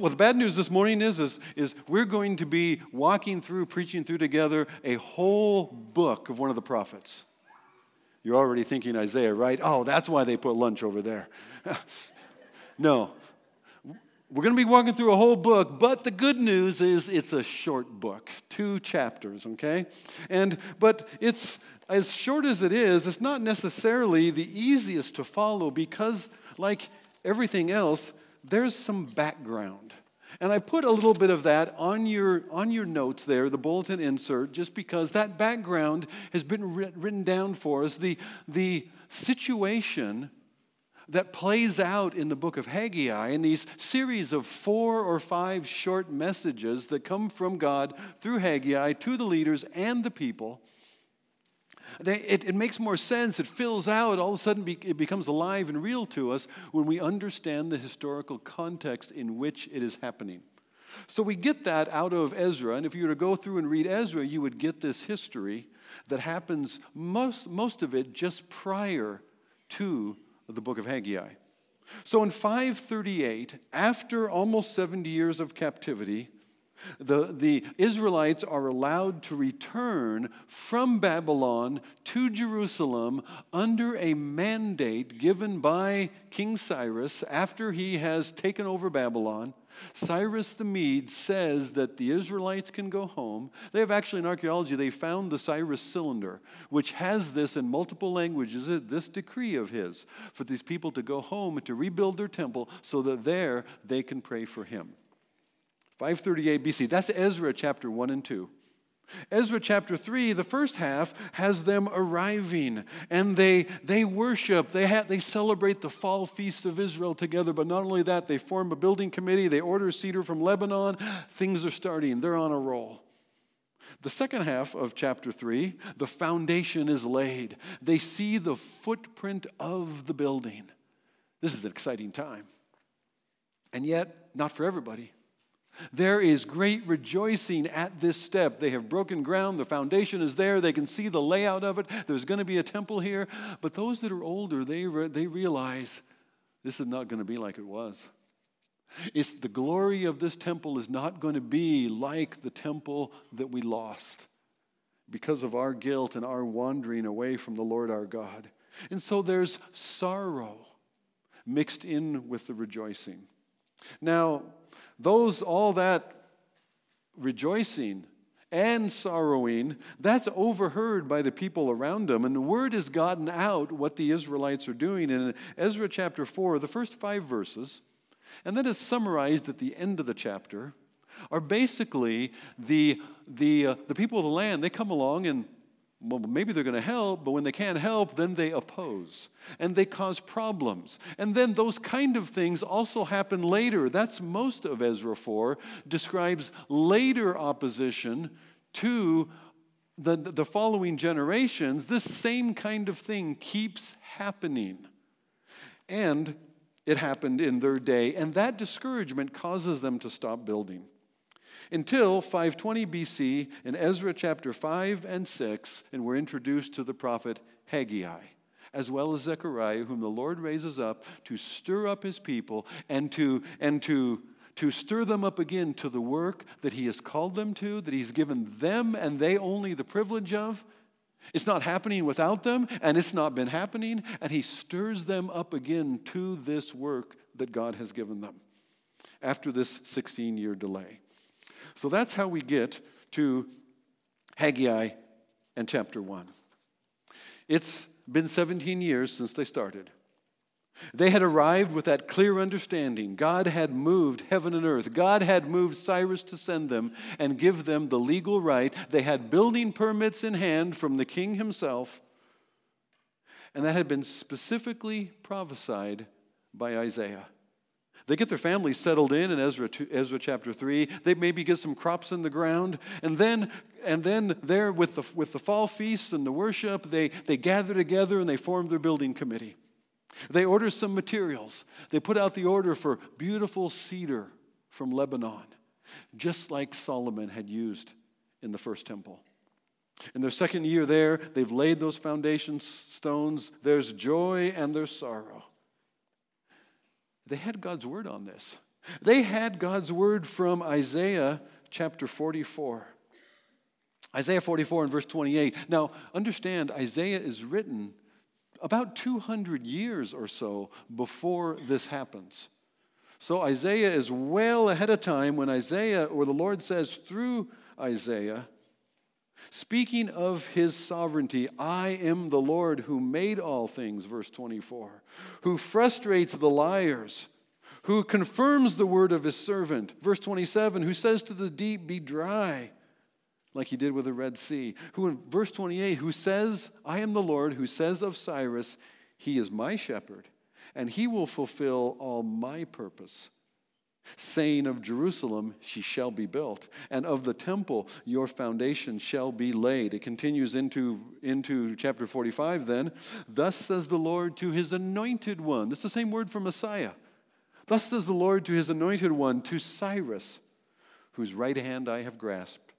Well, the bad news this morning is, is, is we're going to be walking through, preaching through together a whole book of one of the prophets. You're already thinking Isaiah, right? Oh, that's why they put lunch over there. no. We're going to be walking through a whole book, but the good news is it's a short book, two chapters, okay? And but it's as short as it is, it's not necessarily the easiest to follow because like everything else, there's some background. And I put a little bit of that on your, on your notes there, the bulletin insert, just because that background has been written down for us. The, the situation that plays out in the book of Haggai in these series of four or five short messages that come from God through Haggai to the leaders and the people they, it, it, makes more sense. It fills out. All of a sudden, be, it becomes alive and real to us when we understand the historical context in which it is happening. So we get that out of Ezra. And if you were to go through and read Ezra, you would get this history that happens, most, most of it just prior to the book of Haggai. So in 538, after almost 70 years of captivity, the, the Israelites are allowed to return from Babylon to Jerusalem under a mandate given by King Cyrus after he has taken over Babylon. Cyrus the Mede says that the Israelites can go home. They have actually, in archaeology, they found the Cyrus cylinder, which has this in multiple languages, this decree of his for these people to go home and to rebuild their temple so that there they can pray for him. 538 BC. That's Ezra chapter 1 and 2. Ezra chapter 3, the first half, has them arriving and they, they worship. They, they celebrate the fall feast of Israel together. But not only that, they form a building committee. They order cedar from Lebanon. Things are starting, they're on a roll. The second half of chapter 3, the foundation is laid. They see the footprint of the building. This is an exciting time. And yet, not for everybody. There is great rejoicing at this step. They have broken ground, the foundation is there, they can see the layout of it. There's going to be a temple here. But those that are older, they, re- they realize this is not going to be like it was. It's the glory of this temple is not going to be like the temple that we lost because of our guilt and our wandering away from the Lord our God. And so there's sorrow mixed in with the rejoicing. Now, those, all that rejoicing and sorrowing, that's overheard by the people around them. And the word has gotten out what the Israelites are doing. In Ezra chapter 4, the first five verses, and that is summarized at the end of the chapter, are basically the, the, uh, the people of the land. They come along and well, maybe they're going to help, but when they can't help, then they oppose and they cause problems. And then those kind of things also happen later. That's most of Ezra 4, describes later opposition to the, the following generations. This same kind of thing keeps happening. And it happened in their day, and that discouragement causes them to stop building until 520 BC in Ezra chapter 5 and 6, and we're introduced to the prophet Haggai, as well as Zechariah, whom the Lord raises up to stir up his people and to, and to, to stir them up again to the work that he has called them to, that he's given them and they only the privilege of. It's not happening without them, and it's not been happening, and he stirs them up again to this work that God has given them after this 16 year delay. So that's how we get to Haggai and chapter 1. It's been 17 years since they started. They had arrived with that clear understanding. God had moved heaven and earth. God had moved Cyrus to send them and give them the legal right. They had building permits in hand from the king himself. And that had been specifically prophesied by Isaiah. They get their families settled in in Ezra, 2, Ezra chapter 3. They maybe get some crops in the ground. And then, and then there with the, with the fall feasts and the worship, they, they gather together and they form their building committee. They order some materials. They put out the order for beautiful cedar from Lebanon, just like Solomon had used in the first temple. In their second year there, they've laid those foundation stones. There's joy and there's sorrow. They had God's word on this. They had God's word from Isaiah chapter 44. Isaiah 44 and verse 28. Now, understand, Isaiah is written about 200 years or so before this happens. So Isaiah is well ahead of time when Isaiah, or the Lord says through Isaiah, speaking of his sovereignty, I am the Lord who made all things, verse 24, who frustrates the liars, who confirms the word of his servant, verse 27, who says to the deep, Be dry like he did with the Red Sea. Who in verse 28, who says, I am the Lord, who says of Cyrus, He is my shepherd, and he will fulfill all my purpose. Saying of Jerusalem, she shall be built, and of the temple, your foundation shall be laid. It continues into, into chapter 45 then. Thus says the Lord to his anointed one. This is the same word for Messiah. Thus says the Lord to his anointed one, to Cyrus, whose right hand I have grasped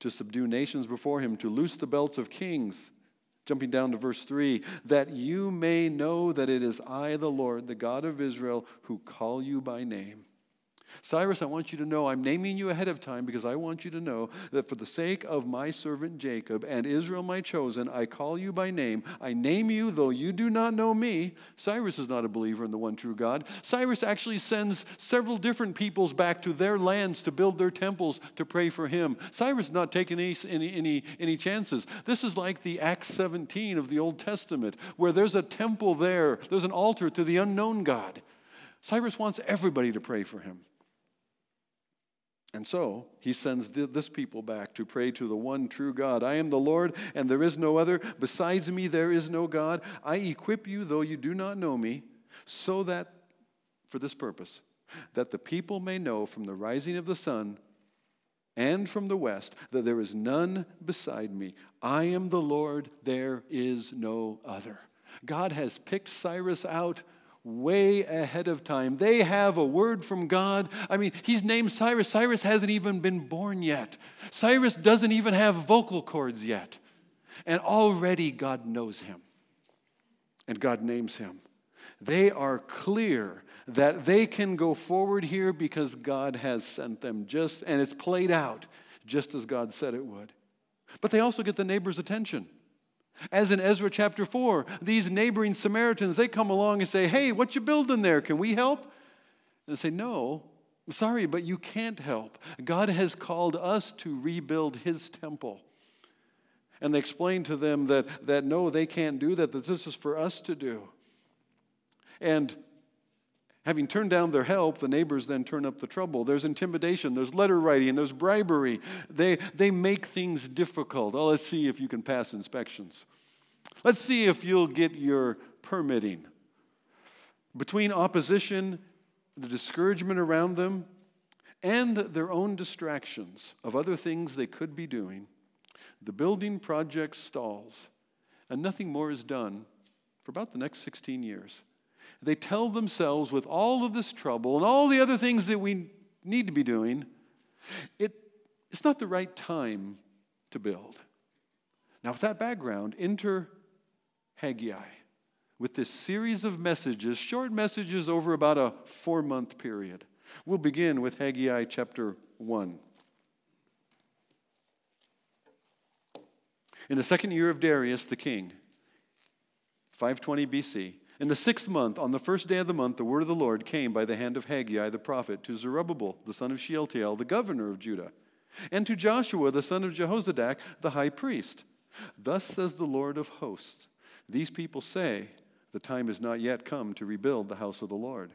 to subdue nations before him, to loose the belts of kings. Jumping down to verse 3 that you may know that it is I, the Lord, the God of Israel, who call you by name. Cyrus, I want you to know, I'm naming you ahead of time because I want you to know that for the sake of my servant Jacob and Israel, my chosen, I call you by name. I name you, though you do not know me. Cyrus is not a believer in the one true God. Cyrus actually sends several different peoples back to their lands to build their temples to pray for him. Cyrus is not taking any, any, any, any chances. This is like the Acts 17 of the Old Testament, where there's a temple there, there's an altar to the unknown God. Cyrus wants everybody to pray for him. And so he sends this people back to pray to the one true God. I am the Lord, and there is no other. Besides me, there is no God. I equip you, though you do not know me, so that, for this purpose, that the people may know from the rising of the sun and from the west that there is none beside me. I am the Lord, there is no other. God has picked Cyrus out way ahead of time. They have a word from God. I mean, he's named Cyrus. Cyrus hasn't even been born yet. Cyrus doesn't even have vocal cords yet. And already God knows him. And God names him. They are clear that they can go forward here because God has sent them just and it's played out just as God said it would. But they also get the neighbor's attention. As in Ezra chapter 4, these neighboring Samaritans, they come along and say, Hey, what you building there? Can we help? And they say, No, I'm sorry, but you can't help. God has called us to rebuild his temple. And they explain to them that, that no, they can't do that, that this is for us to do. And having turned down their help, the neighbors then turn up the trouble. There's intimidation, there's letter writing, there's bribery. They, they make things difficult. Oh, let's see if you can pass inspections. Let's see if you'll get your permitting. Between opposition, the discouragement around them, and their own distractions of other things they could be doing, the building project stalls, and nothing more is done for about the next 16 years. They tell themselves, with all of this trouble and all the other things that we need to be doing, it, it's not the right time to build. Now, with that background, enter Haggai with this series of messages, short messages over about a four month period. We'll begin with Haggai chapter 1. In the second year of Darius the king, 520 BC, in the sixth month, on the first day of the month, the word of the Lord came by the hand of Haggai the prophet to Zerubbabel, the son of Shealtiel, the governor of Judah, and to Joshua, the son of Jehozadak, the high priest. Thus says the Lord of hosts These people say, The time is not yet come to rebuild the house of the Lord.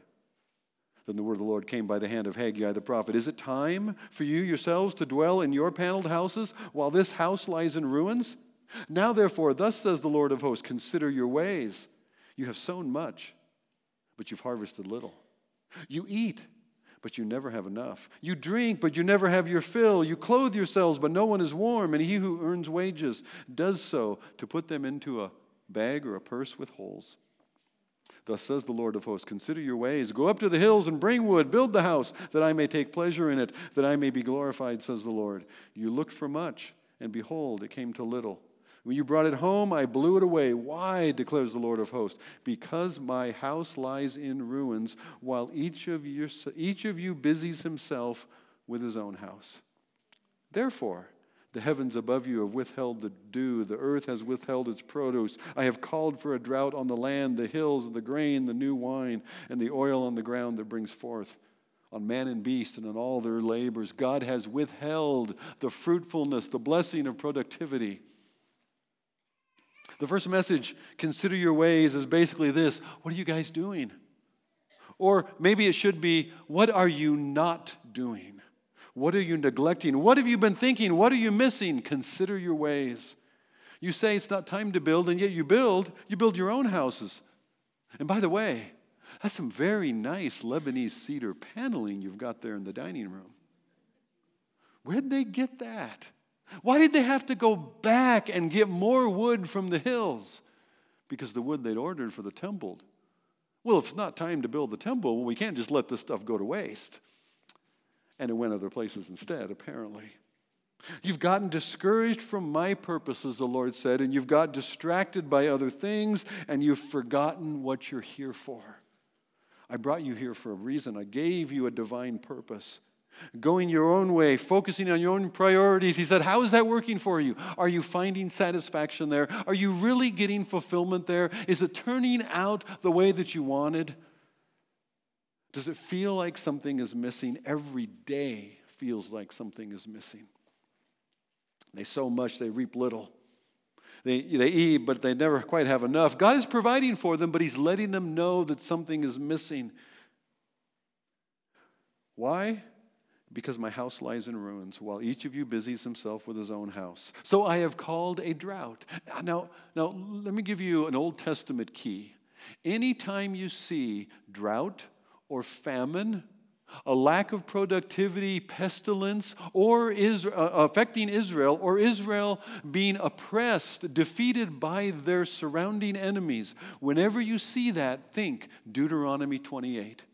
Then the word of the Lord came by the hand of Haggai the prophet. Is it time for you yourselves to dwell in your paneled houses while this house lies in ruins? Now, therefore, thus says the Lord of hosts Consider your ways you have sown much, but you've harvested little. You eat, but you never have enough. You drink, but you never have your fill. You clothe yourselves, but no one is warm. And he who earns wages does so to put them into a bag or a purse with holes. Thus says the Lord of hosts Consider your ways. Go up to the hills and bring wood. Build the house, that I may take pleasure in it, that I may be glorified, says the Lord. You looked for much, and behold, it came to little. When you brought it home, I blew it away. Why, declares the Lord of hosts? Because my house lies in ruins, while each of you, each of you busies himself with his own house. Therefore, the heavens above you have withheld the dew, the earth has withheld its produce. I have called for a drought on the land, the hills, the grain, the new wine, and the oil on the ground that brings forth on man and beast and on all their labors. God has withheld the fruitfulness, the blessing of productivity. The first message, consider your ways, is basically this What are you guys doing? Or maybe it should be, What are you not doing? What are you neglecting? What have you been thinking? What are you missing? Consider your ways. You say it's not time to build, and yet you build. You build your own houses. And by the way, that's some very nice Lebanese cedar paneling you've got there in the dining room. Where'd they get that? Why did they have to go back and get more wood from the hills? Because the wood they'd ordered for the temple. Well, if it's not time to build the temple, well, we can't just let this stuff go to waste. And it went other places instead, apparently. You've gotten discouraged from my purposes, the Lord said, and you've got distracted by other things, and you've forgotten what you're here for. I brought you here for a reason. I gave you a divine purpose. Going your own way, focusing on your own priorities. He said, How is that working for you? Are you finding satisfaction there? Are you really getting fulfillment there? Is it turning out the way that you wanted? Does it feel like something is missing? Every day feels like something is missing. They sow much, they reap little. They, they eat, but they never quite have enough. God is providing for them, but He's letting them know that something is missing. Why? Because my house lies in ruins, while each of you busies himself with his own house. So I have called a drought. Now, now let me give you an Old Testament key. Anytime you see drought or famine, a lack of productivity, pestilence, or is, uh, affecting Israel, or Israel being oppressed, defeated by their surrounding enemies. Whenever you see that, think Deuteronomy 28.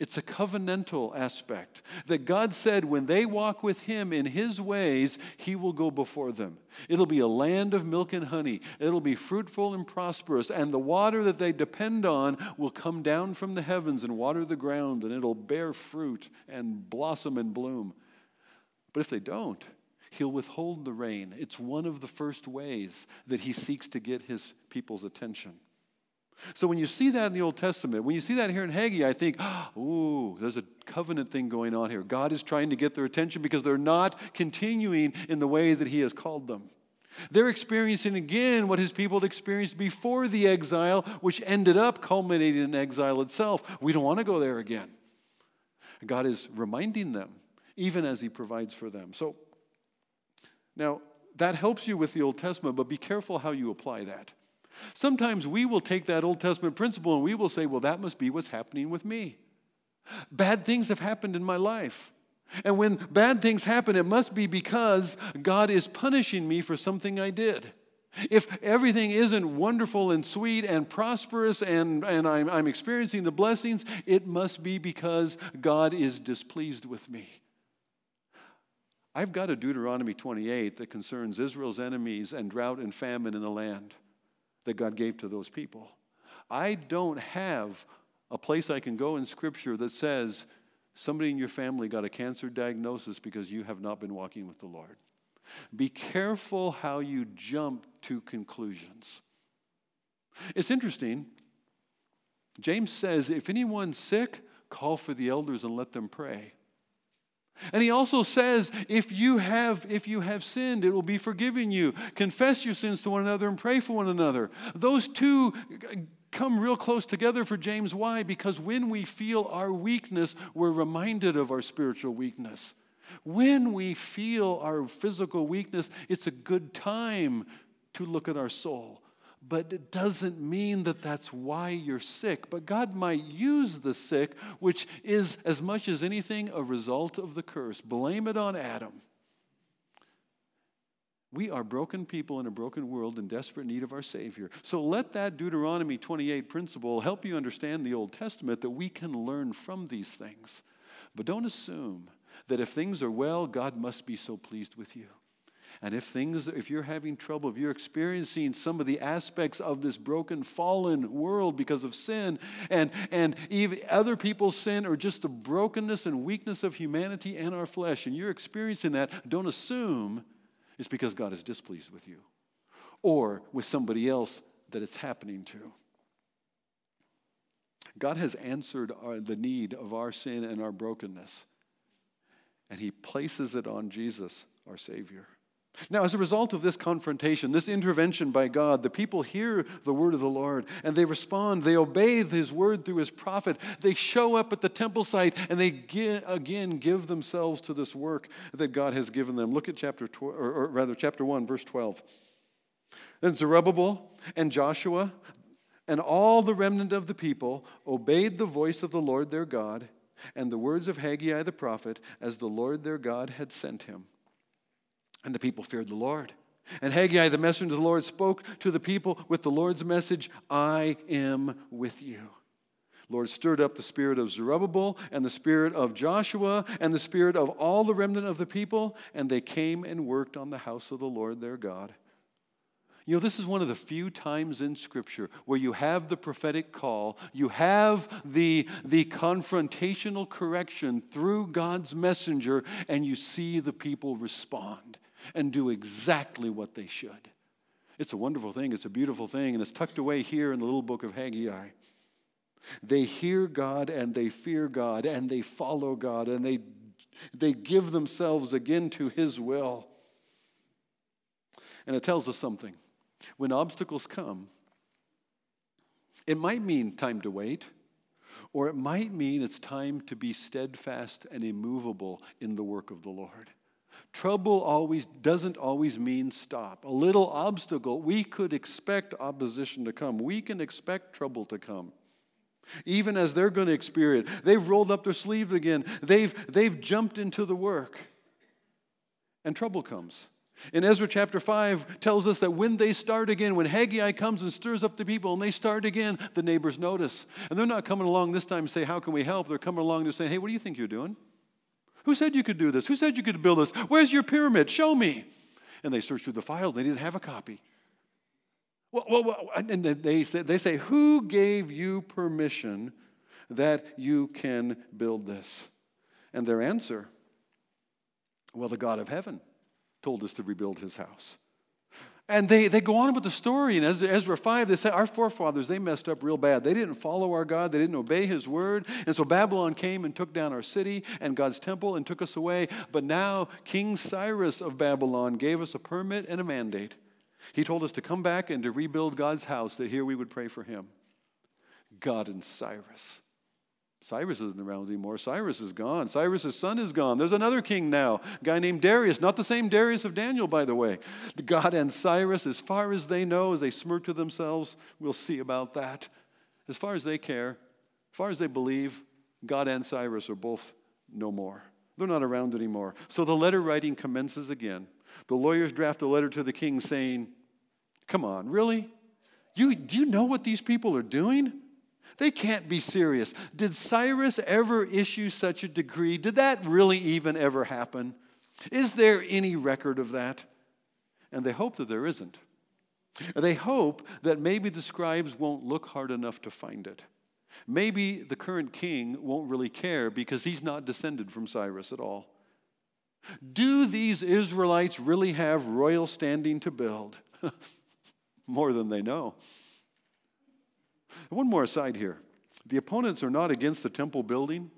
It's a covenantal aspect that God said when they walk with Him in His ways, He will go before them. It'll be a land of milk and honey. It'll be fruitful and prosperous, and the water that they depend on will come down from the heavens and water the ground, and it'll bear fruit and blossom and bloom. But if they don't, He'll withhold the rain. It's one of the first ways that He seeks to get His people's attention. So when you see that in the Old Testament, when you see that here in Haggai, I think, ooh, there's a covenant thing going on here. God is trying to get their attention because they're not continuing in the way that He has called them. They're experiencing again what his people had experienced before the exile, which ended up culminating in exile itself. We don't want to go there again. God is reminding them, even as he provides for them. So, now that helps you with the Old Testament, but be careful how you apply that. Sometimes we will take that Old Testament principle and we will say, well, that must be what's happening with me. Bad things have happened in my life. And when bad things happen, it must be because God is punishing me for something I did. If everything isn't wonderful and sweet and prosperous and, and I'm, I'm experiencing the blessings, it must be because God is displeased with me. I've got a Deuteronomy 28 that concerns Israel's enemies and drought and famine in the land that God gave to those people. I don't have a place I can go in Scripture that says somebody in your family got a cancer diagnosis because you have not been walking with the Lord. Be careful how you jump to conclusions. It's interesting. James says, if anyone's sick, call for the elders and let them pray. And he also says, if you have if you have sinned, it will be forgiven you. Confess your sins to one another and pray for one another. Those two come real close together for James. Why? Because when we feel our weakness, we're reminded of our spiritual weakness. When we feel our physical weakness, it's a good time to look at our soul but it doesn't mean that that's why you're sick. But God might use the sick, which is as much as anything a result of the curse. Blame it on Adam. We are broken people in a broken world in desperate need of our Savior. So let that Deuteronomy 28 principle help you understand the Old Testament that we can learn from these things. But don't assume that if things are well, God must be so pleased with you. And if things, if you're having trouble, if you're experiencing some of the aspects of this broken, fallen world because of sin, and, and even other people's sin, or just the brokenness and weakness of humanity and our flesh, and you're experiencing that, don't assume it's because God is displeased with you or with somebody else that it's happening to. God has answered our, the need of our sin and our brokenness, and He places it on Jesus, our Savior. Now, as a result of this confrontation, this intervention by God, the people hear the word of the Lord and they respond. They obey his word through his prophet. They show up at the temple site and they again give themselves to this work that God has given them. Look at chapter 12, or, or rather, chapter 1, verse 12. Then Zerubbabel and Joshua and all the remnant of the people obeyed the voice of the Lord their God and the words of Haggai the prophet as the Lord their God had sent him. And the people feared the Lord. And Haggai, the messenger of the Lord, spoke to the people with the Lord's message I am with you. Lord stirred up the spirit of Zerubbabel and the spirit of Joshua and the spirit of all the remnant of the people, and they came and worked on the house of the Lord their God. You know, this is one of the few times in Scripture where you have the prophetic call, you have the, the confrontational correction through God's messenger, and you see the people respond and do exactly what they should. It's a wonderful thing, it's a beautiful thing, and it's tucked away here in the little book of Haggai. They hear God and they fear God and they follow God and they, they give themselves again to His will. And it tells us something. When obstacles come, it might mean time to wait, or it might mean it's time to be steadfast and immovable in the work of the Lord. Trouble always doesn't always mean stop. A little obstacle, we could expect opposition to come. We can expect trouble to come. Even as they're going to experience, they've rolled up their sleeves again. They've, they've jumped into the work. And trouble comes. In Ezra chapter 5 tells us that when they start again, when Haggai comes and stirs up the people and they start again, the neighbors notice. And they're not coming along this time to say, How can we help? They're coming along to say, Hey, what do you think you're doing? Who said you could do this? Who said you could build this? Where's your pyramid? Show me. And they searched through the files. They didn't have a copy. Well, well, well and they say, they say, Who gave you permission that you can build this? And their answer, Well, the God of heaven told us to rebuild his house. And they, they go on with the story. And In Ezra 5, they say, Our forefathers, they messed up real bad. They didn't follow our God, they didn't obey his word. And so Babylon came and took down our city and God's temple and took us away. But now King Cyrus of Babylon gave us a permit and a mandate. He told us to come back and to rebuild God's house, that here we would pray for him. God and Cyrus. Cyrus isn't around anymore. Cyrus is gone. Cyrus's son is gone. There's another king now, a guy named Darius, not the same Darius of Daniel, by the way. God and Cyrus, as far as they know, as they smirk to themselves, we'll see about that. As far as they care, as far as they believe, God and Cyrus are both no more. They're not around anymore. So the letter writing commences again. The lawyers draft a letter to the king saying, Come on, really? You, do you know what these people are doing? They can't be serious. Did Cyrus ever issue such a decree? Did that really even ever happen? Is there any record of that? And they hope that there isn't. They hope that maybe the scribes won't look hard enough to find it. Maybe the current king won't really care because he's not descended from Cyrus at all. Do these Israelites really have royal standing to build? More than they know. One more aside here. The opponents are not against the temple building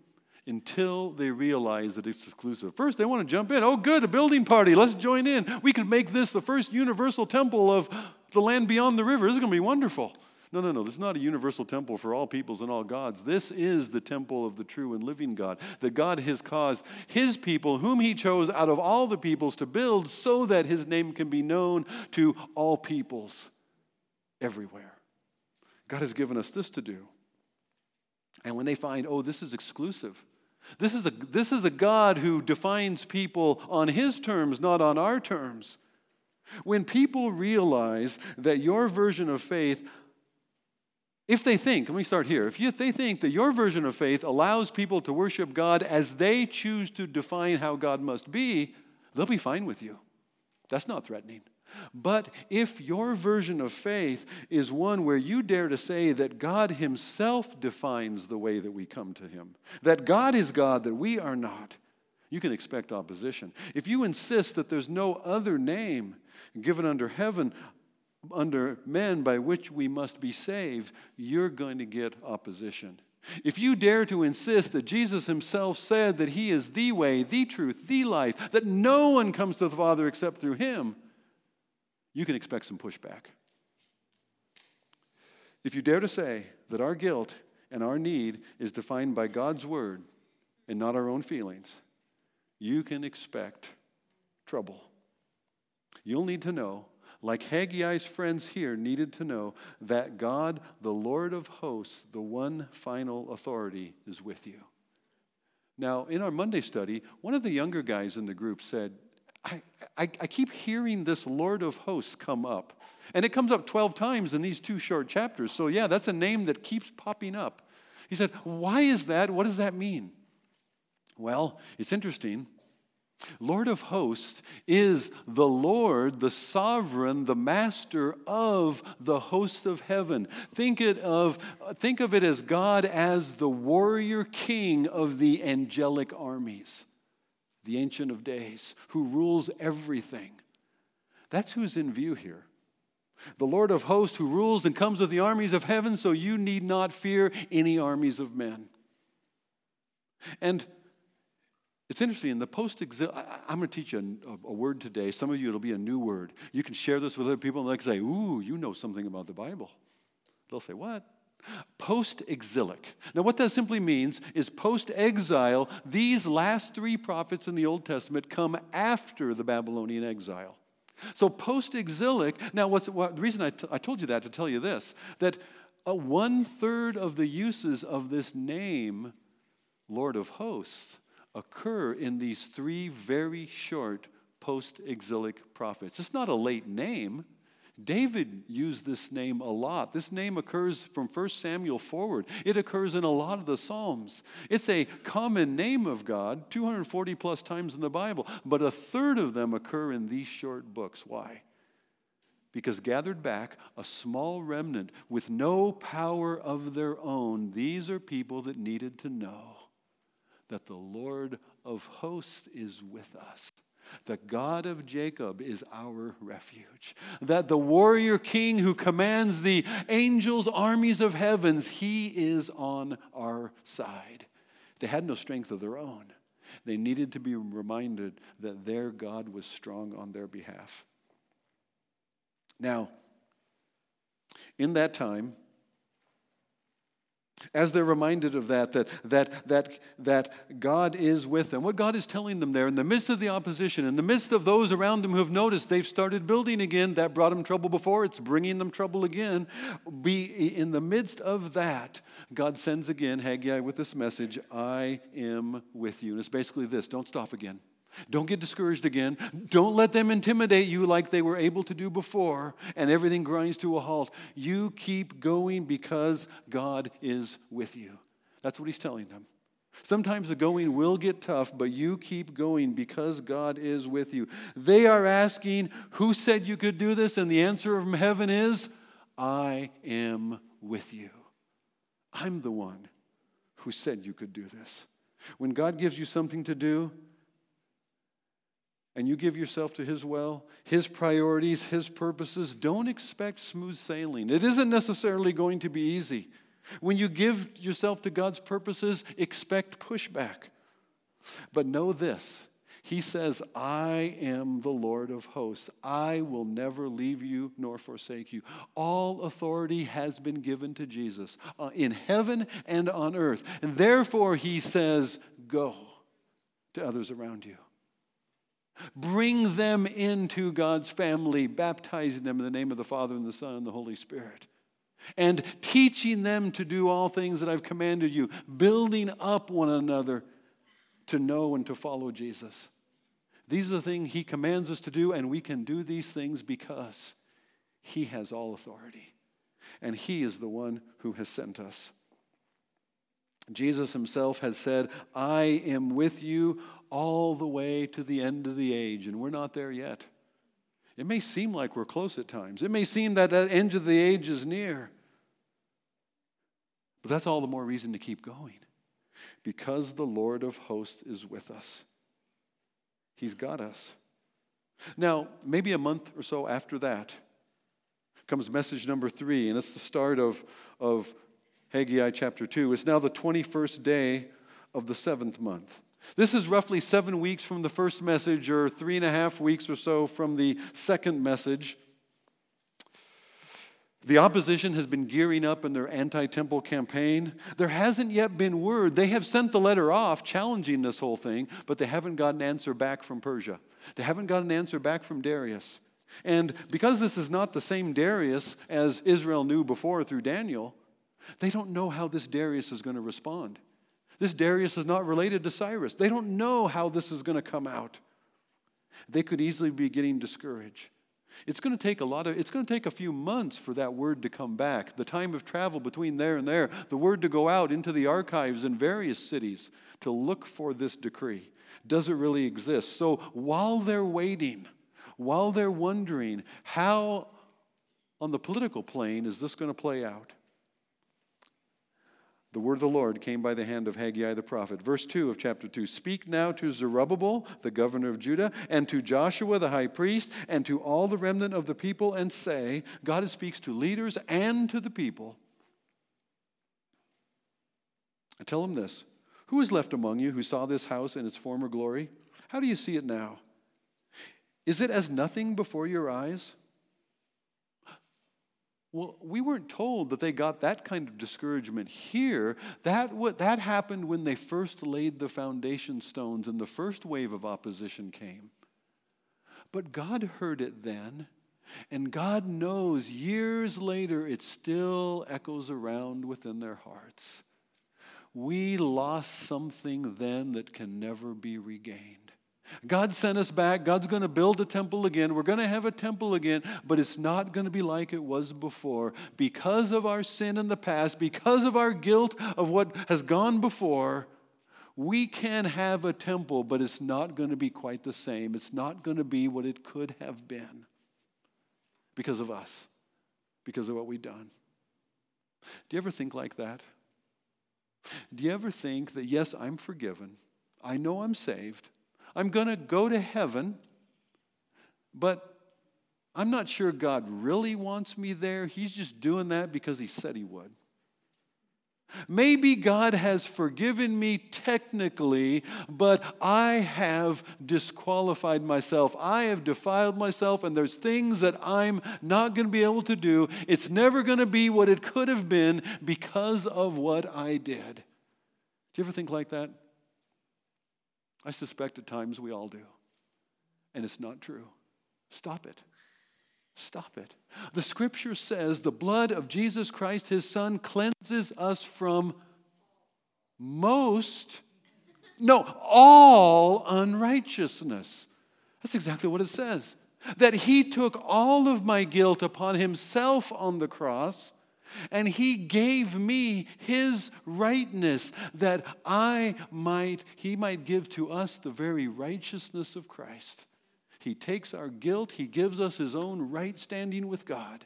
until they realize that it's exclusive. First, they want to jump in. Oh, good, a building party. Let's join in. We could make this the first universal temple of the land beyond the river. This is going to be wonderful. No, no, no. This is not a universal temple for all peoples and all gods. This is the temple of the true and living God. That God has caused his people, whom he chose out of all the peoples, to build so that his name can be known to all peoples everywhere. God has given us this to do. And when they find, oh, this is exclusive, this is, a, this is a God who defines people on his terms, not on our terms. When people realize that your version of faith, if they think, let me start here, if, you, if they think that your version of faith allows people to worship God as they choose to define how God must be, they'll be fine with you. That's not threatening. But if your version of faith is one where you dare to say that God Himself defines the way that we come to Him, that God is God, that we are not, you can expect opposition. If you insist that there's no other name given under heaven, under men by which we must be saved, you're going to get opposition. If you dare to insist that Jesus himself said that he is the way, the truth, the life, that no one comes to the Father except through him, you can expect some pushback. If you dare to say that our guilt and our need is defined by God's word and not our own feelings, you can expect trouble. You'll need to know, like Haggai's friends here needed to know, that God, the Lord of hosts, the one final authority, is with you. Now, in our Monday study, one of the younger guys in the group said, I, I, keep hearing this Lord of hosts come up. And it comes up 12 times in these two short chapters. So, yeah, that's a name that keeps popping up. He said, Why is that? What does that mean? Well, it's interesting. Lord of hosts is the Lord, the sovereign, the master of the host of heaven. Think, it of, think of it as God as the warrior king of the angelic armies the Ancient of Days, who rules everything. That's who's in view here. The Lord of hosts who rules and comes with the armies of heaven, so you need not fear any armies of men. And it's interesting, in the post exil, I'm going to teach you a, a, word today. Some of you, it'll be a new word. You can share this with other people, and they'll say, Ooh, you know something about the Bible. They'll say, What? Post exilic. Now, what that simply means is post exile, these last three prophets in the Old Testament come after the Babylonian exile. So, post exilic, now, what's what, the reason I, t- I told you that to tell you this that one third of the uses of this name, Lord of hosts, occur in these three very short post exilic prophets. It's not a late name. David used this name a lot. This name occurs from 1 Samuel forward. It occurs in a lot of the Psalms. It's a common name of God, 240 plus times in the Bible, but a third of them occur in these short books. Why? Because gathered back, a small remnant with no power of their own, these are people that needed to know that the Lord of hosts is with us. The God of Jacob is our refuge. That the warrior king who commands the angels' armies of heavens, he is on our side. They had no strength of their own. They needed to be reminded that their God was strong on their behalf. Now, in that time, as they're reminded of that, that, that, that, that God is with them. What God is telling them there, in the midst of the opposition, in the midst of those around them who have noticed they've started building again, that brought them trouble before, it's bringing them trouble again. Be in the midst of that, God sends again Haggai with this message I am with you. And it's basically this don't stop again. Don't get discouraged again. Don't let them intimidate you like they were able to do before and everything grinds to a halt. You keep going because God is with you. That's what he's telling them. Sometimes the going will get tough, but you keep going because God is with you. They are asking, Who said you could do this? And the answer from heaven is, I am with you. I'm the one who said you could do this. When God gives you something to do, and you give yourself to His will, His priorities, His purposes, don't expect smooth sailing. It isn't necessarily going to be easy. When you give yourself to God's purposes, expect pushback. But know this He says, I am the Lord of hosts. I will never leave you nor forsake you. All authority has been given to Jesus uh, in heaven and on earth. And therefore, He says, Go to others around you. Bring them into God's family, baptizing them in the name of the Father and the Son and the Holy Spirit. And teaching them to do all things that I've commanded you, building up one another to know and to follow Jesus. These are the things He commands us to do, and we can do these things because He has all authority. And He is the one who has sent us. Jesus himself has said, I am with you all the way to the end of the age. And we're not there yet. It may seem like we're close at times. It may seem that that end of the age is near. But that's all the more reason to keep going. Because the Lord of hosts is with us. He's got us. Now, maybe a month or so after that comes message number three, and it's the start of, of Haggai chapter 2. It's now the 21st day of the seventh month. This is roughly seven weeks from the first message, or three and a half weeks or so from the second message. The opposition has been gearing up in their anti temple campaign. There hasn't yet been word. They have sent the letter off challenging this whole thing, but they haven't got an answer back from Persia. They haven't got an answer back from Darius. And because this is not the same Darius as Israel knew before through Daniel, they don't know how this Darius is going to respond. This Darius is not related to Cyrus. They don't know how this is going to come out. They could easily be getting discouraged. It's going to take a lot of, it's going to take a few months for that word to come back. The time of travel between there and there, the word to go out into the archives in various cities to look for this decree. Does it really exist? So while they're waiting, while they're wondering how on the political plane is this going to play out, the word of the Lord came by the hand of Haggai the prophet. Verse 2 of chapter 2 Speak now to Zerubbabel, the governor of Judah, and to Joshua the high priest, and to all the remnant of the people, and say, God speaks to leaders and to the people. And tell them this Who is left among you who saw this house in its former glory? How do you see it now? Is it as nothing before your eyes? Well, we weren't told that they got that kind of discouragement here. That, what, that happened when they first laid the foundation stones and the first wave of opposition came. But God heard it then, and God knows years later it still echoes around within their hearts. We lost something then that can never be regained. God sent us back. God's going to build a temple again. We're going to have a temple again, but it's not going to be like it was before. Because of our sin in the past, because of our guilt of what has gone before, we can have a temple, but it's not going to be quite the same. It's not going to be what it could have been because of us, because of what we've done. Do you ever think like that? Do you ever think that, yes, I'm forgiven, I know I'm saved, I'm going to go to heaven, but I'm not sure God really wants me there. He's just doing that because He said He would. Maybe God has forgiven me technically, but I have disqualified myself. I have defiled myself, and there's things that I'm not going to be able to do. It's never going to be what it could have been because of what I did. Do you ever think like that? I suspect at times we all do. And it's not true. Stop it. Stop it. The scripture says the blood of Jesus Christ, his son, cleanses us from most, no, all unrighteousness. That's exactly what it says. That he took all of my guilt upon himself on the cross and he gave me his rightness that I might, he might give to us the very righteousness of Christ. He takes our guilt, he gives us his own right standing with God.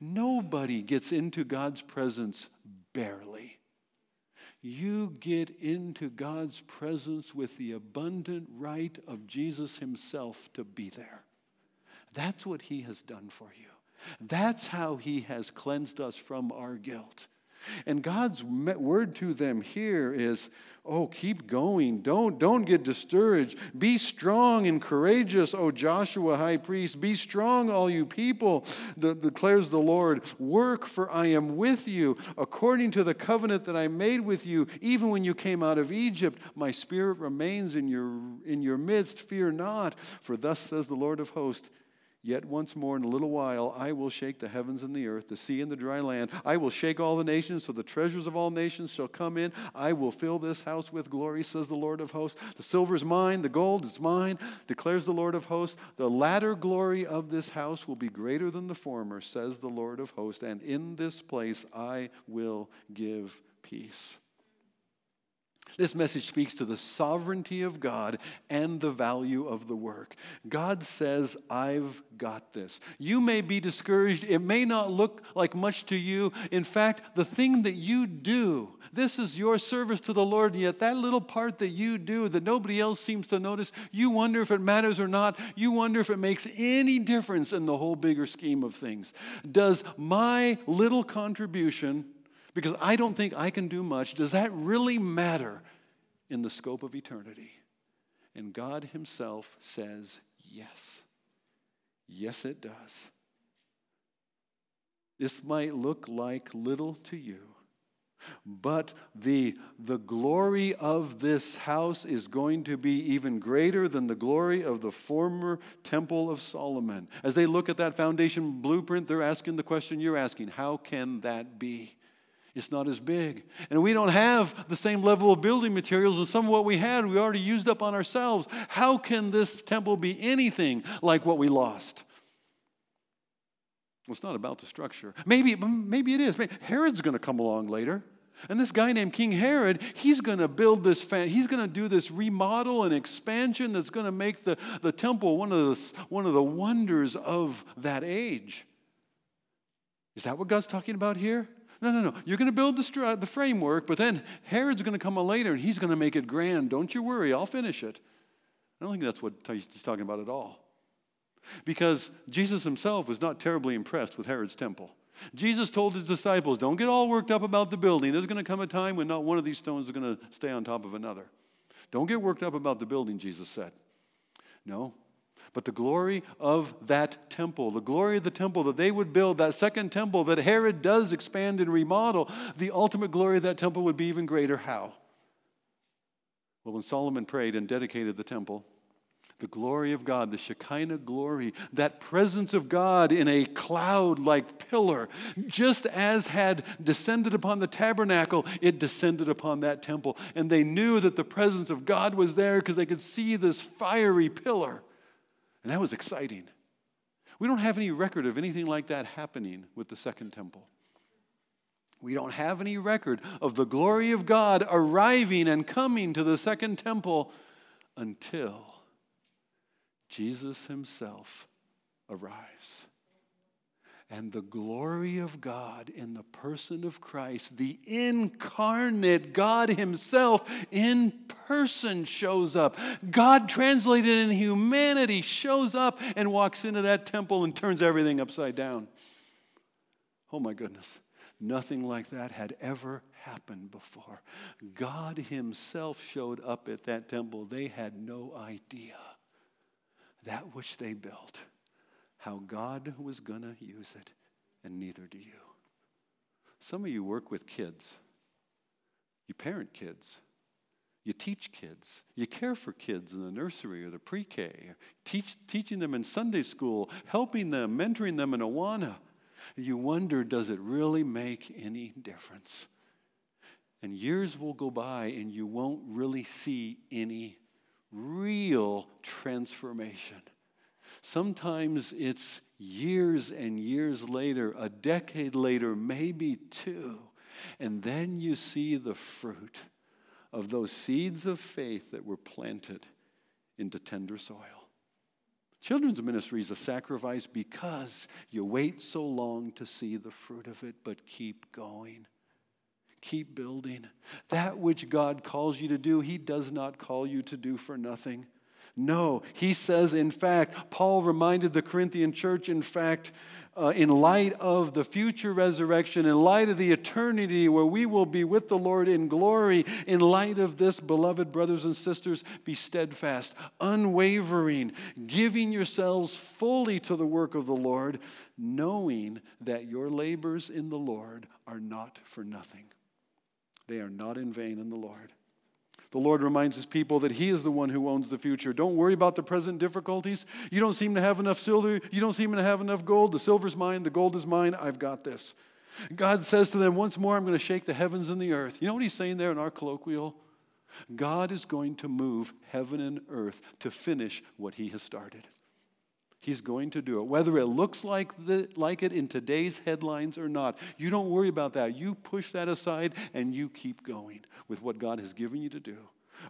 Nobody gets into God's presence barely. You get into God's presence with the abundant right of Jesus himself to be there. That's what he has done for you. That's how he has cleansed us from our guilt. And God's word to them here is, oh, keep going. Don't, don't get discouraged. Be strong and courageous, O Joshua, high priest. Be strong, all you people, the, declares the Lord. Work, for I am with you, according to the covenant that I made with you, even when you came out of Egypt. My spirit remains in your, in your midst. Fear not, for thus says the Lord of hosts. Yet once more in a little while I will shake the heavens and the earth, the sea and the dry land. I will shake all the nations, so the treasures of all nations shall come in. I will fill this house with glory, says the Lord of hosts. The silver is mine, the gold is mine, declares the Lord of hosts. The latter glory of this house will be greater than the former, says the Lord of hosts. And in this place I will give peace. This message speaks to the sovereignty of God and the value of the work. God says, I've got this. You may be discouraged. It may not look like much to you. In fact, the thing that you do, this is your service to the Lord, yet that little part that you do that nobody else seems to notice, you wonder if it matters or not. You wonder if it makes any difference in the whole bigger scheme of things. Does my little contribution, because I don't think I can do much. Does that really matter in the scope of eternity? And God Himself says, yes. Yes, it does. This might look like little to you, but the, the glory of this house is going to be even greater than the glory of the former temple of Solomon. As they look at that foundation blueprint, they're asking the question you're asking how can that be? It's not as big. And we don't have the same level of building materials as some of what we had, we already used up on ourselves. How can this temple be anything like what we lost? Well, it's not about the structure. Maybe, maybe it is. Herod's going to come along later. And this guy named King Herod, he's going to build this, fan, he's going to do this remodel and expansion that's going to make the, the temple one of, the, one of the wonders of that age. Is that what God's talking about here? No, no, no. You're going to build the, uh, the framework, but then Herod's going to come later and he's going to make it grand. Don't you worry, I'll finish it. I don't think that's what he's talking about at all. Because Jesus himself was not terribly impressed with Herod's temple. Jesus told his disciples, Don't get all worked up about the building. There's going to come a time when not one of these stones is going to stay on top of another. Don't get worked up about the building, Jesus said. No, but the glory of that temple, the glory of the temple that they would build, that second temple that Herod does expand and remodel, the ultimate glory of that temple would be even greater. How? Well, when Solomon prayed and dedicated the temple, the glory of God, the Shekinah glory, that presence of God in a cloud like pillar, just as had descended upon the tabernacle, it descended upon that temple. And they knew that the presence of God was there because they could see this fiery pillar. And that was exciting. We don't have any record of anything like that happening with the second temple. We don't have any record of the glory of God arriving and coming to the second temple until Jesus himself arrives and the glory of God in the person of Christ, the incarnate God Himself in person shows up. God translated in humanity shows up and walks into that temple and turns everything upside down. Oh my goodness. Nothing like that had ever happened before. God Himself showed up at that temple. They had no idea that which they built how God was going to use it, and neither do you. Some of you work with kids, you parent kids. You teach kids. You care for kids in the nursery or the pre K, teach, teaching them in Sunday school, helping them, mentoring them in Awana. You wonder, does it really make any difference? And years will go by and you won't really see any real transformation. Sometimes it's years and years later, a decade later, maybe two. And then you see the fruit of those seeds of faith that were planted into tender soil. Children's ministry is a sacrifice because you wait so long to see the fruit of it, but keep going. Keep building. That which God calls you to do, He does not call you to do for nothing. No, he says, in fact, Paul reminded the Corinthian church, in fact, uh, in light of the future resurrection, in light of the eternity where we will be with the Lord in glory, in light of this, beloved brothers and sisters, be steadfast, unwavering, giving yourselves fully to the work of the Lord, knowing that your labors in the Lord are not for nothing. They are not in vain in the Lord. The Lord reminds his people that he is the one who owns the future. Don't worry about the present difficulties. You don't seem to have enough silver. You don't seem to have enough gold. The silver's mine. The gold is mine. I've got this. God says to them, Once more, I'm going to shake the heavens and the earth. You know what he's saying there in our colloquial? God is going to move heaven and earth to finish what he has started. He's going to do it. Whether it looks like, the, like it in today's headlines or not, you don't worry about that. You push that aside and you keep going with what God has given you to do,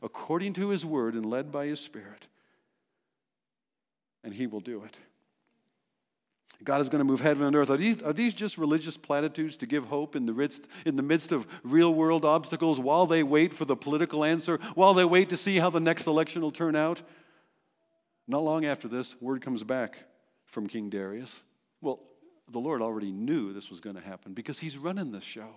according to His word and led by His Spirit. And He will do it. God is going to move heaven and earth. Are these, are these just religious platitudes to give hope in the, midst, in the midst of real world obstacles while they wait for the political answer, while they wait to see how the next election will turn out? Not long after this, word comes back from King Darius. Well, the Lord already knew this was going to happen because he's running this show.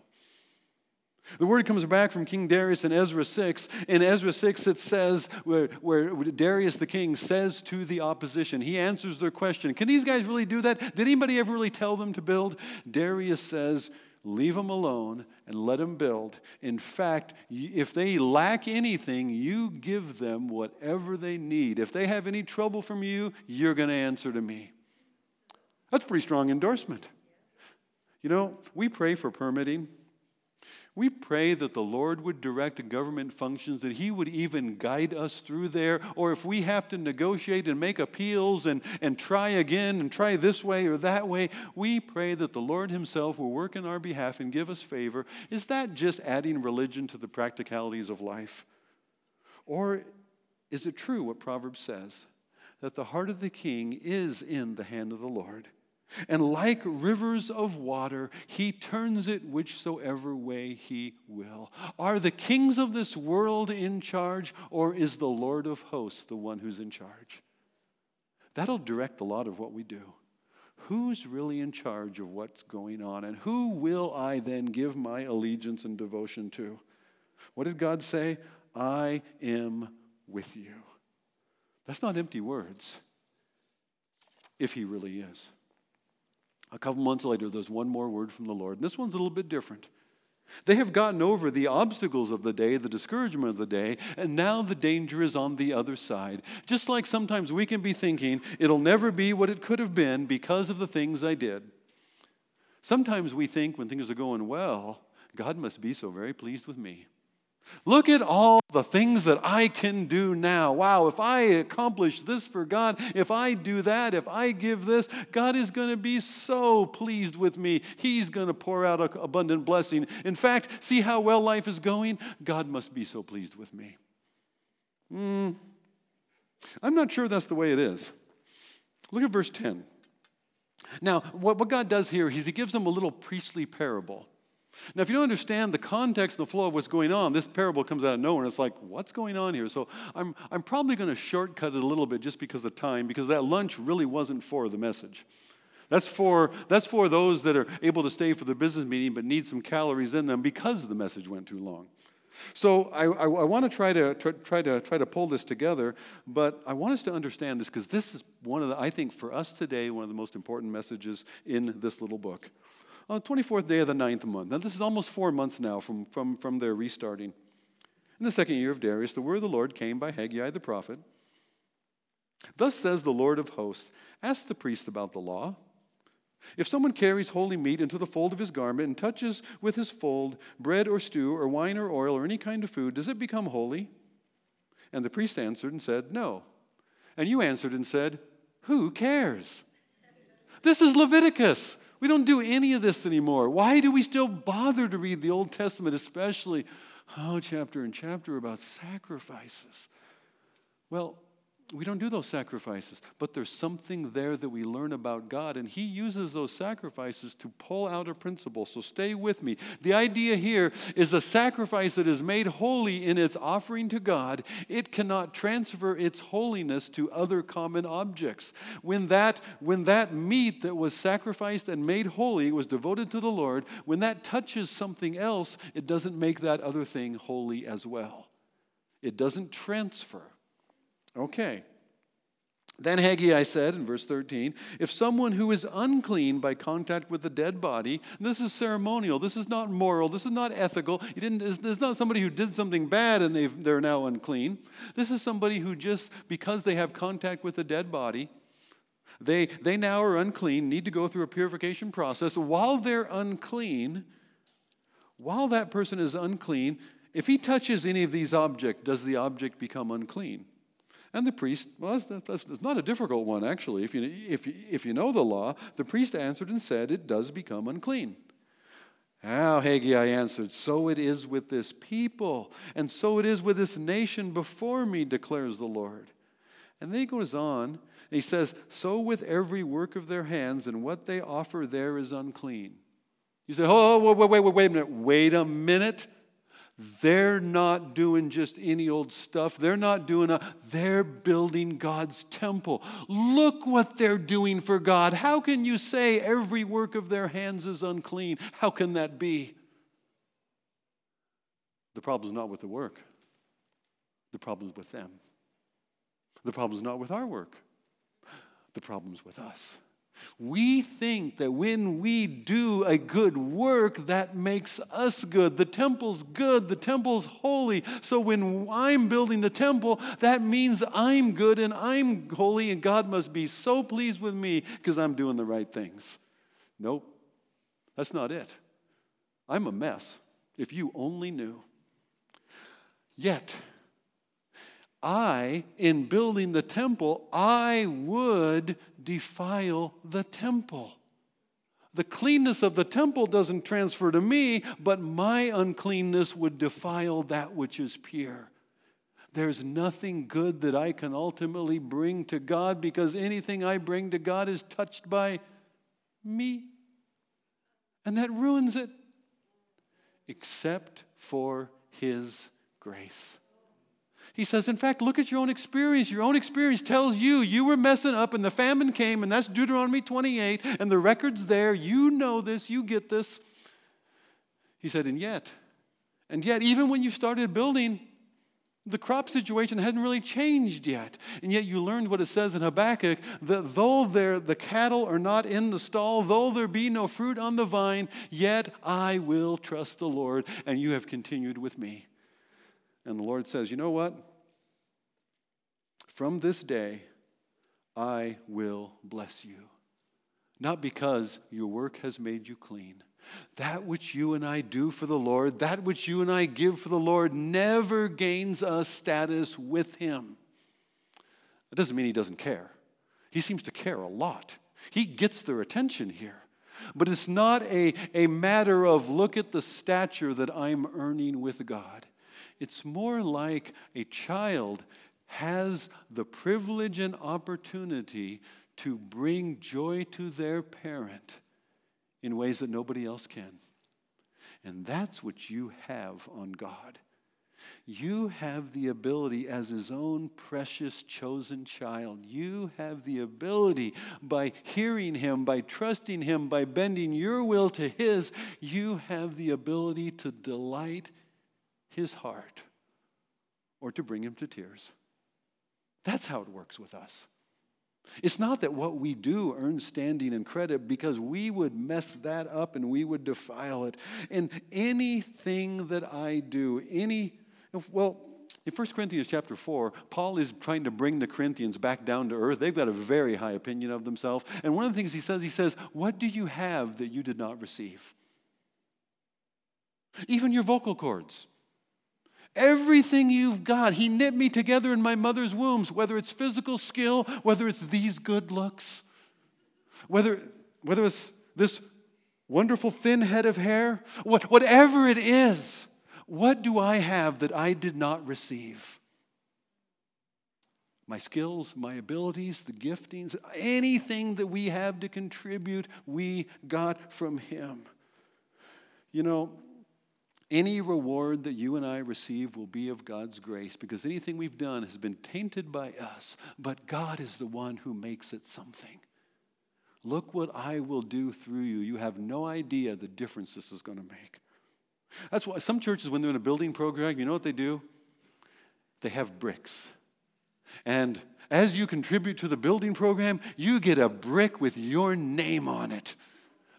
The word comes back from King Darius in Ezra 6. In Ezra 6, it says, where, where Darius the king says to the opposition, he answers their question Can these guys really do that? Did anybody ever really tell them to build? Darius says, Leave them alone and let them build. In fact, if they lack anything, you give them whatever they need. If they have any trouble from you, you're going to answer to me. That's pretty strong endorsement. You know, we pray for permitting. We pray that the Lord would direct government functions, that He would even guide us through there. Or if we have to negotiate and make appeals and, and try again and try this way or that way, we pray that the Lord Himself will work in our behalf and give us favor. Is that just adding religion to the practicalities of life? Or is it true what Proverbs says? That the heart of the king is in the hand of the Lord and like rivers of water, he turns it whichsoever way he will. Are the kings of this world in charge, or is the Lord of hosts the one who's in charge? That'll direct a lot of what we do. Who's really in charge of what's going on, and who will I then give my allegiance and devotion to? What did God say? I am with you. That's not empty words, if He really is. A couple months later, there's one more word from the Lord. And this one's a little bit different. They have gotten over the obstacles of the day, the discouragement of the day, and now the danger is on the other side. Just like sometimes we can be thinking, it'll never be what it could have been because of the things I did. Sometimes we think when things are going well, God must be so very pleased with me. Look at all the things that I can do now. Wow, if I accomplish this for God, if I do that, if I give this, God is going to be so pleased with me. He's going to pour out an abundant blessing. In fact, see how well life is going? God must be so pleased with me. Mm, I'm not sure that's the way it is. Look at verse 10. Now, what, what God does here is He gives them a little priestly parable. Now, if you don't understand the context and the flow of what's going on, this parable comes out of nowhere, and it's like, what's going on here? So I'm, I'm probably going to shortcut it a little bit just because of time, because that lunch really wasn't for the message. That's for, that's for those that are able to stay for the business meeting but need some calories in them because the message went too long. So I, I, I want to try to try to try to pull this together, but I want us to understand this because this is one of the I think for us today one of the most important messages in this little book on the 24th day of the ninth month. Now, this is almost four months now from, from, from their restarting. In the second year of Darius, the word of the Lord came by Haggai the prophet. Thus says the Lord of hosts Ask the priest about the law. If someone carries holy meat into the fold of his garment and touches with his fold bread or stew or wine or oil or any kind of food, does it become holy? And the priest answered and said, No. And you answered and said, Who cares? This is Leviticus. We don't do any of this anymore. Why do we still bother to read the Old Testament, especially, oh, chapter and chapter about sacrifices? Well, we don't do those sacrifices, but there's something there that we learn about God, and He uses those sacrifices to pull out a principle. So stay with me. The idea here is a sacrifice that is made holy in its offering to God, it cannot transfer its holiness to other common objects. When that, when that meat that was sacrificed and made holy was devoted to the Lord, when that touches something else, it doesn't make that other thing holy as well. It doesn't transfer. Okay. Then Haggai said in verse 13, if someone who is unclean by contact with a dead body, this is ceremonial, this is not moral, this is not ethical, he didn't, not somebody who did something bad and they're now unclean. This is somebody who just, because they have contact with a dead body, they, they now are unclean, need to go through a purification process. While they're unclean, while that person is unclean, if he touches any of these objects, does the object become unclean? And the priest, well, that's, that's, that's, not a difficult one, actually. If you, if, if you know the law, the priest answered and said, It does become unclean. How, Haggai answered, So it is with this people, and so it is with this nation before me, declares the Lord. And then he goes on, and he says, So with every work of their hands, and what they offer there is unclean. You say, Oh, wait, wait, wait, wait a minute. Wait a minute. They're not doing just any old stuff. They're not doing a, they're building God's temple. Look what they're doing for God. How can you say every work of their hands is unclean? How can that be? The problem is not with the work, the problem is with them. The problem is not with our work, the problem is with us. We think that when we do a good work, that makes us good. The temple's good, the temple's holy. So when I'm building the temple, that means I'm good and I'm holy, and God must be so pleased with me because I'm doing the right things. Nope, that's not it. I'm a mess, if you only knew. Yet, I, in building the temple, I would defile the temple. The cleanness of the temple doesn't transfer to me, but my uncleanness would defile that which is pure. There's nothing good that I can ultimately bring to God because anything I bring to God is touched by me. And that ruins it, except for His grace. He says, in fact, look at your own experience. Your own experience tells you you were messing up and the famine came, and that's Deuteronomy 28, and the record's there. You know this, you get this. He said, and yet, and yet, even when you started building, the crop situation hadn't really changed yet. And yet, you learned what it says in Habakkuk that though there, the cattle are not in the stall, though there be no fruit on the vine, yet I will trust the Lord, and you have continued with me. And the Lord says, You know what? From this day, I will bless you. Not because your work has made you clean. That which you and I do for the Lord, that which you and I give for the Lord, never gains us status with Him. That doesn't mean He doesn't care. He seems to care a lot. He gets their attention here. But it's not a, a matter of look at the stature that I'm earning with God. It's more like a child has the privilege and opportunity to bring joy to their parent in ways that nobody else can. And that's what you have on God. You have the ability, as his own precious chosen child, you have the ability by hearing him, by trusting him, by bending your will to his, you have the ability to delight his heart or to bring him to tears. That's how it works with us. It's not that what we do earns standing and credit because we would mess that up and we would defile it. And anything that I do, any, well, in 1 Corinthians chapter 4, Paul is trying to bring the Corinthians back down to earth. They've got a very high opinion of themselves. And one of the things he says, he says, What do you have that you did not receive? Even your vocal cords. Everything you've got, He knit me together in my mother's wombs, whether it's physical skill, whether it's these good looks, whether, whether it's this wonderful thin head of hair, what, whatever it is, what do I have that I did not receive? My skills, my abilities, the giftings, anything that we have to contribute, we got from Him. You know, any reward that you and I receive will be of God's grace because anything we've done has been tainted by us, but God is the one who makes it something. Look what I will do through you. You have no idea the difference this is going to make. That's why some churches, when they're in a building program, you know what they do? They have bricks. And as you contribute to the building program, you get a brick with your name on it.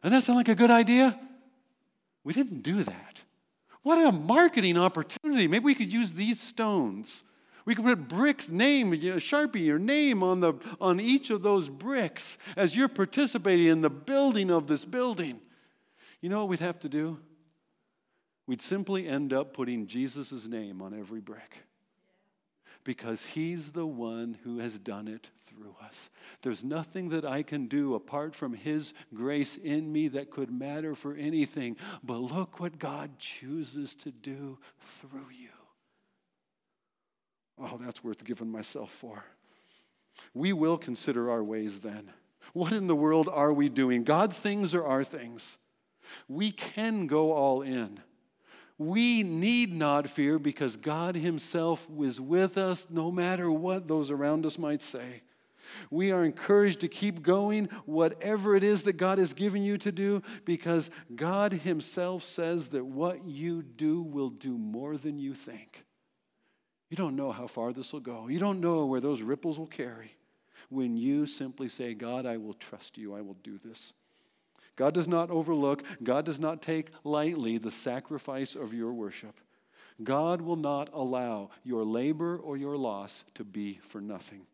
Doesn't that sound like a good idea? We didn't do that. What a marketing opportunity. Maybe we could use these stones. We could put bricks, name, Sharpie, your name on, the, on each of those bricks as you're participating in the building of this building. You know what we'd have to do? We'd simply end up putting Jesus' name on every brick. Because He's the one who has done it through us. There's nothing that I can do apart from His grace in me that could matter for anything. But look what God chooses to do through you. Oh, that's worth giving myself for. We will consider our ways then. What in the world are we doing? God's things or our things? We can go all in. We need not fear because God Himself is with us no matter what those around us might say. We are encouraged to keep going, whatever it is that God has given you to do, because God Himself says that what you do will do more than you think. You don't know how far this will go, you don't know where those ripples will carry. When you simply say, God, I will trust you, I will do this. God does not overlook, God does not take lightly the sacrifice of your worship. God will not allow your labor or your loss to be for nothing.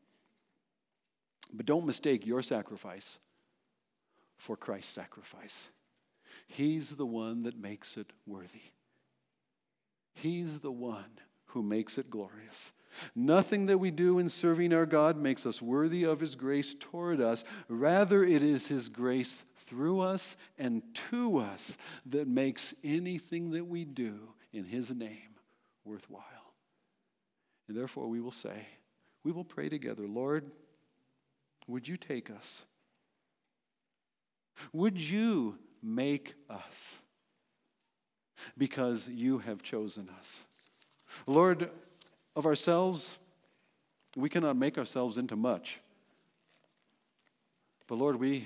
But don't mistake your sacrifice for Christ's sacrifice. He's the one that makes it worthy. He's the one who makes it glorious. Nothing that we do in serving our God makes us worthy of His grace toward us. Rather, it is His grace through us and to us that makes anything that we do in His name worthwhile. And therefore, we will say, we will pray together, Lord, would you take us? Would you make us? Because you have chosen us. Lord, of ourselves, we cannot make ourselves into much. But Lord, we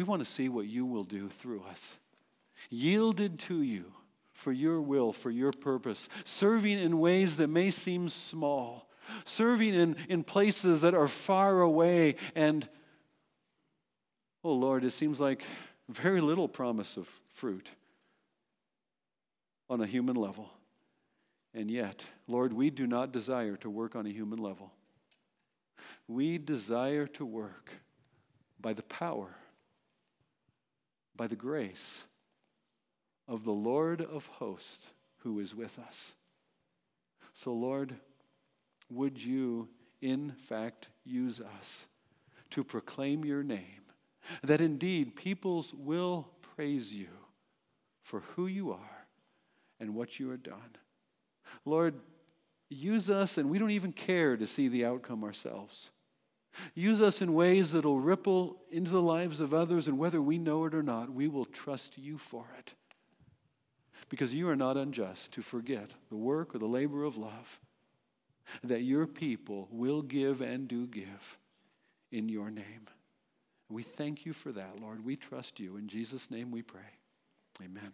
we want to see what you will do through us. Yielded to you for your will, for your purpose, serving in ways that may seem small, serving in, in places that are far away. And, oh Lord, it seems like very little promise of fruit on a human level. And yet, Lord, we do not desire to work on a human level. We desire to work by the power by the grace of the Lord of hosts who is with us. So, Lord, would you, in fact, use us to proclaim your name, that indeed peoples will praise you for who you are and what you have done. Lord, use us, and we don't even care to see the outcome ourselves. Use us in ways that will ripple into the lives of others, and whether we know it or not, we will trust you for it. Because you are not unjust to forget the work or the labor of love that your people will give and do give in your name. We thank you for that, Lord. We trust you. In Jesus' name we pray. Amen.